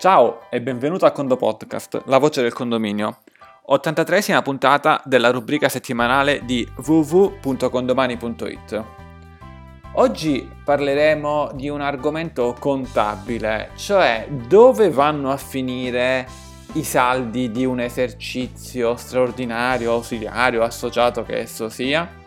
Ciao e benvenuto a Condo Podcast, la voce del condominio. 83esima puntata della rubrica settimanale di www.condomani.it. Oggi parleremo di un argomento contabile, cioè dove vanno a finire i saldi di un esercizio straordinario, ausiliario, associato che esso sia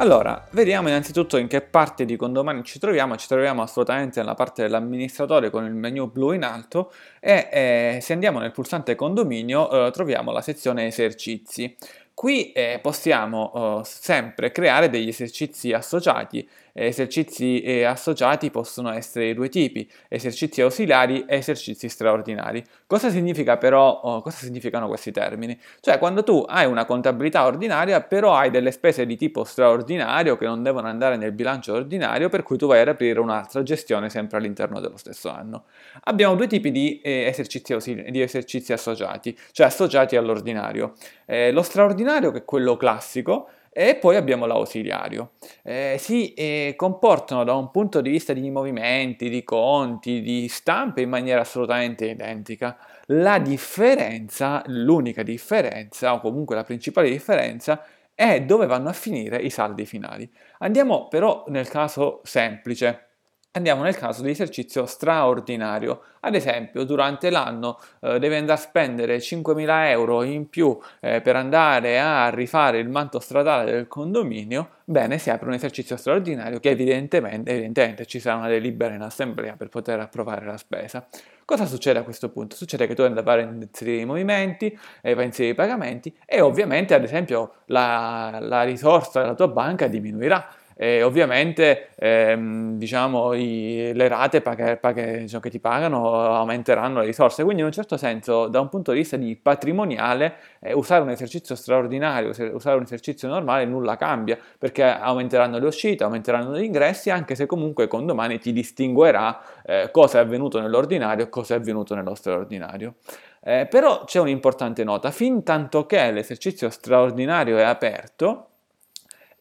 Allora, vediamo innanzitutto in che parte di condomani ci troviamo. Ci troviamo assolutamente nella parte dell'amministratore con il menu blu in alto e eh, se andiamo nel pulsante condominio eh, troviamo la sezione esercizi. Qui eh, possiamo sempre creare degli esercizi associati esercizi eh, associati possono essere di due tipi, esercizi ausiliari e esercizi straordinari. Cosa significa però, oh, cosa significano questi termini? Cioè quando tu hai una contabilità ordinaria però hai delle spese di tipo straordinario che non devono andare nel bilancio ordinario per cui tu vai ad aprire un'altra gestione sempre all'interno dello stesso anno. Abbiamo due tipi di, eh, esercizi, ausili- di esercizi associati, cioè associati all'ordinario. Eh, lo straordinario che è quello classico, e poi abbiamo l'ausiliario. Eh, si eh, comportano da un punto di vista di movimenti, di conti, di stampe in maniera assolutamente identica. La differenza, l'unica differenza, o comunque la principale differenza, è dove vanno a finire i saldi finali. Andiamo però nel caso semplice. Andiamo nel caso di esercizio straordinario, ad esempio durante l'anno eh, devi andare a spendere 5.000 euro in più eh, per andare a rifare il manto stradale del condominio, bene si apre un esercizio straordinario che evidentemente, evidentemente ci sarà una delibera in assemblea per poter approvare la spesa. Cosa succede a questo punto? Succede che tu andai a inserire i movimenti, eh, vai a inserire i pagamenti e ovviamente ad esempio la, la risorsa della tua banca diminuirà e ovviamente ehm, diciamo, i, le rate pag- pag- diciamo, che ti pagano aumenteranno le risorse, quindi in un certo senso da un punto di vista di patrimoniale eh, usare un esercizio straordinario, usare un esercizio normale nulla cambia, perché aumenteranno le uscite, aumenteranno gli ingressi, anche se comunque con domani ti distinguerà eh, cosa è avvenuto nell'ordinario e cosa è avvenuto nello straordinario. Eh, però c'è un'importante nota, fin tanto che l'esercizio straordinario è aperto,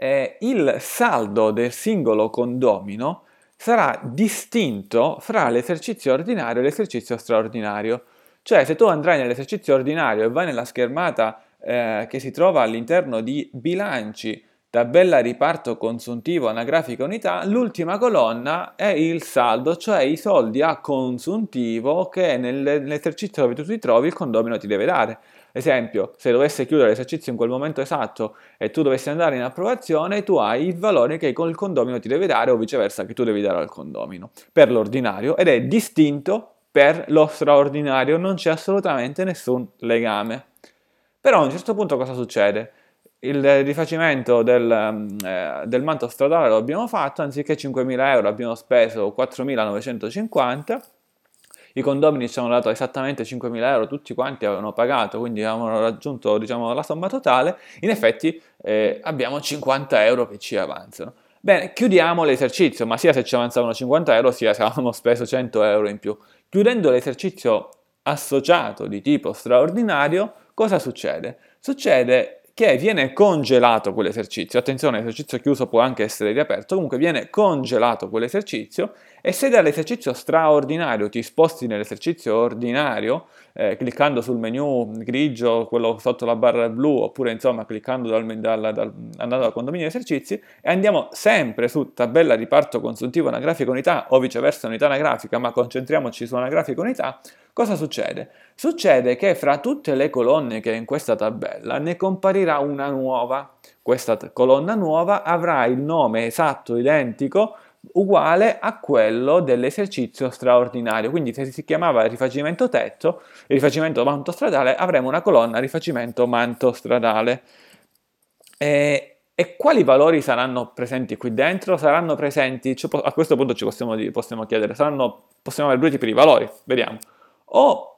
eh, il saldo del singolo condomino sarà distinto fra l'esercizio ordinario e l'esercizio straordinario. Cioè se tu andrai nell'esercizio ordinario e vai nella schermata eh, che si trova all'interno di bilanci, tabella riparto consuntivo anagrafica unità, l'ultima colonna è il saldo, cioè i soldi a consuntivo che nell'esercizio dove tu ti trovi il condomino ti deve dare. Esempio, se dovesse chiudere l'esercizio in quel momento esatto e tu dovessi andare in approvazione, tu hai il valore che il condomino ti deve dare o viceversa che tu devi dare al condomino per l'ordinario ed è distinto per lo straordinario, non c'è assolutamente nessun legame. Però a un certo punto cosa succede? Il rifacimento del, eh, del manto stradale lo abbiamo fatto, anziché 5.000 euro abbiamo speso 4.950 i condomini ci hanno dato esattamente 5.000 euro, tutti quanti avevano pagato, quindi avevano raggiunto diciamo, la somma totale, in effetti eh, abbiamo 50 euro che ci avanzano. Bene, chiudiamo l'esercizio, ma sia se ci avanzavano 50 euro, sia se avevamo speso 100 euro in più. Chiudendo l'esercizio associato di tipo straordinario, cosa succede? Succede che viene congelato quell'esercizio. Attenzione, l'esercizio chiuso può anche essere riaperto, comunque viene congelato quell'esercizio e se dall'esercizio straordinario ti sposti nell'esercizio ordinario, eh, cliccando sul menu grigio, quello sotto la barra blu, oppure insomma cliccando dal, dal, dal, andando al condominio esercizi, e andiamo sempre su tabella riparto consuntivo anagrafica unità o viceversa unità anagrafica, ma concentriamoci su anagrafica unità, cosa succede? Succede che fra tutte le colonne che è in questa tabella ne comparirà una nuova. Questa colonna nuova avrà il nome esatto, identico, uguale a quello dell'esercizio straordinario. Quindi se si chiamava rifacimento tetto, rifacimento manto stradale, avremo una colonna rifacimento manto stradale. E, e quali valori saranno presenti qui dentro? Saranno presenti, a questo punto ci possiamo, possiamo chiedere, saranno, possiamo avere due tipi di valori, vediamo o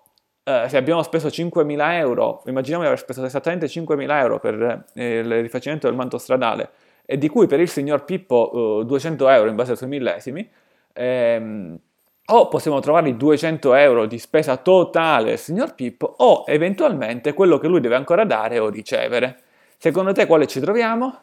eh, se abbiamo speso 5.000 euro, immaginiamo di aver speso esattamente 5.000 euro per eh, il rifacimento del manto stradale e di cui per il signor Pippo eh, 200 euro in base ai suoi millesimi, ehm, o possiamo trovare i 200 euro di spesa totale del signor Pippo o eventualmente quello che lui deve ancora dare o ricevere. Secondo te quale ci troviamo?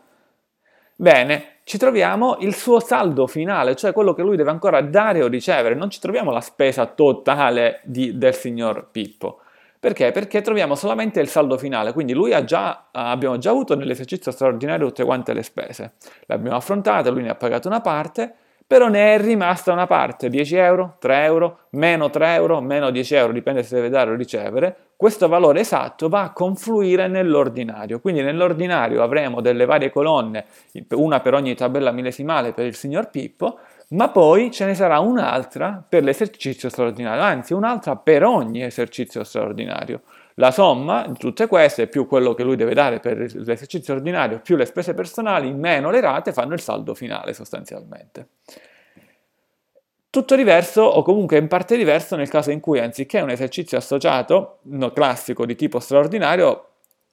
Bene, ci troviamo il suo saldo finale, cioè quello che lui deve ancora dare o ricevere, non ci troviamo la spesa totale di, del signor Pippo. Perché? Perché troviamo solamente il saldo finale, quindi lui ha già, abbiamo già avuto nell'esercizio straordinario tutte quante le spese, le abbiamo affrontate, lui ne ha pagato una parte, però ne è rimasta una parte, 10 euro, 3 euro, meno 3 euro, meno 10 euro, dipende se deve dare o ricevere, questo valore esatto va a confluire nell'ordinario, quindi nell'ordinario avremo delle varie colonne, una per ogni tabella millesimale per il signor Pippo, ma poi ce ne sarà un'altra per l'esercizio straordinario, anzi un'altra per ogni esercizio straordinario. La somma di tutte queste, più quello che lui deve dare per l'esercizio ordinario, più le spese personali, meno le rate, fanno il saldo finale sostanzialmente. Tutto diverso o comunque in parte diverso nel caso in cui anziché un esercizio associato, no, classico di tipo straordinario,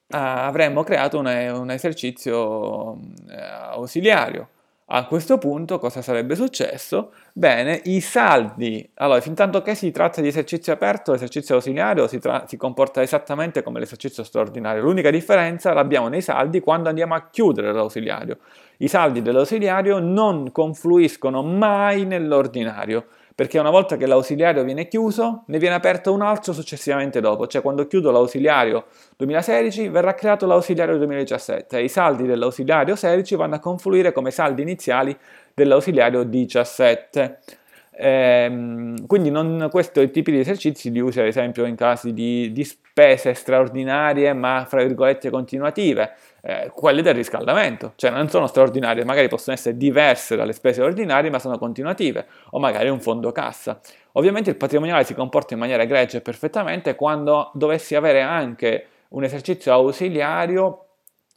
avremmo creato un, un esercizio eh, ausiliario a questo punto cosa sarebbe successo? Bene, i saldi, allora fin tanto che si tratta di esercizio aperto, l'esercizio ausiliario si, tra- si comporta esattamente come l'esercizio straordinario, l'unica differenza l'abbiamo nei saldi quando andiamo a chiudere l'ausiliario. I saldi dell'ausiliario non confluiscono mai nell'ordinario, perché una volta che l'ausiliario viene chiuso, ne viene aperto un altro successivamente dopo, cioè quando chiudo l'ausiliario 2016 verrà creato l'ausiliario 2017 e i saldi dell'ausiliario 16 vanno a confluire come saldi iniziali dell'ausiliario 17. Ehm, quindi non, questi tipi di esercizi li usi ad esempio in casi di, di spese straordinarie ma fra virgolette continuative. Eh, quelle del riscaldamento, cioè non sono straordinarie, magari possono essere diverse dalle spese ordinarie, ma sono continuative, o magari un fondo cassa. Ovviamente il patrimoniale si comporta in maniera egregia perfettamente quando dovessi avere anche un esercizio ausiliario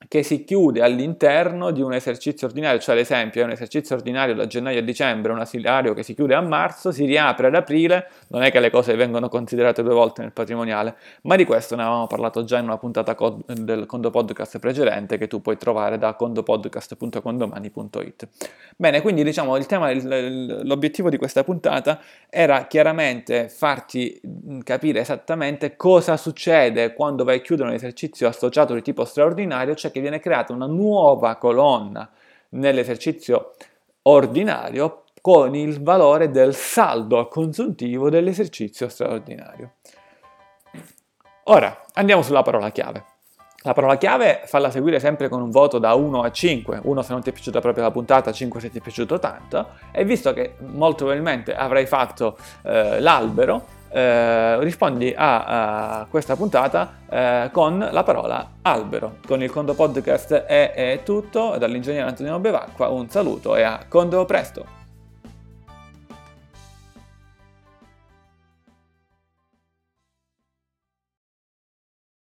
che si chiude all'interno di un esercizio ordinario, cioè ad esempio è un esercizio ordinario da gennaio a dicembre, un asilario che si chiude a marzo, si riapre ad aprile, non è che le cose vengono considerate due volte nel patrimoniale, ma di questo ne avevamo parlato già in una puntata del Condo Podcast precedente che tu puoi trovare da condopodcast.condomani.it. Bene, quindi diciamo il tema, l'obiettivo di questa puntata era chiaramente farti capire esattamente cosa succede quando vai a chiudere un esercizio associato di tipo straordinario, cioè che viene creata una nuova colonna nell'esercizio ordinario con il valore del saldo a consuntivo dell'esercizio straordinario. Ora andiamo sulla parola chiave. La parola chiave falla seguire sempre con un voto da 1 a 5, 1 se non ti è piaciuta proprio la puntata, 5 se ti è piaciuto tanto, e visto che molto probabilmente avrai fatto eh, l'albero, eh, rispondi a, a, questa puntata eh, con la parola albero. Con il Condo Podcast è, è tutto, dall'ingegnere Antonino Bevacqua un saluto e a Condo presto!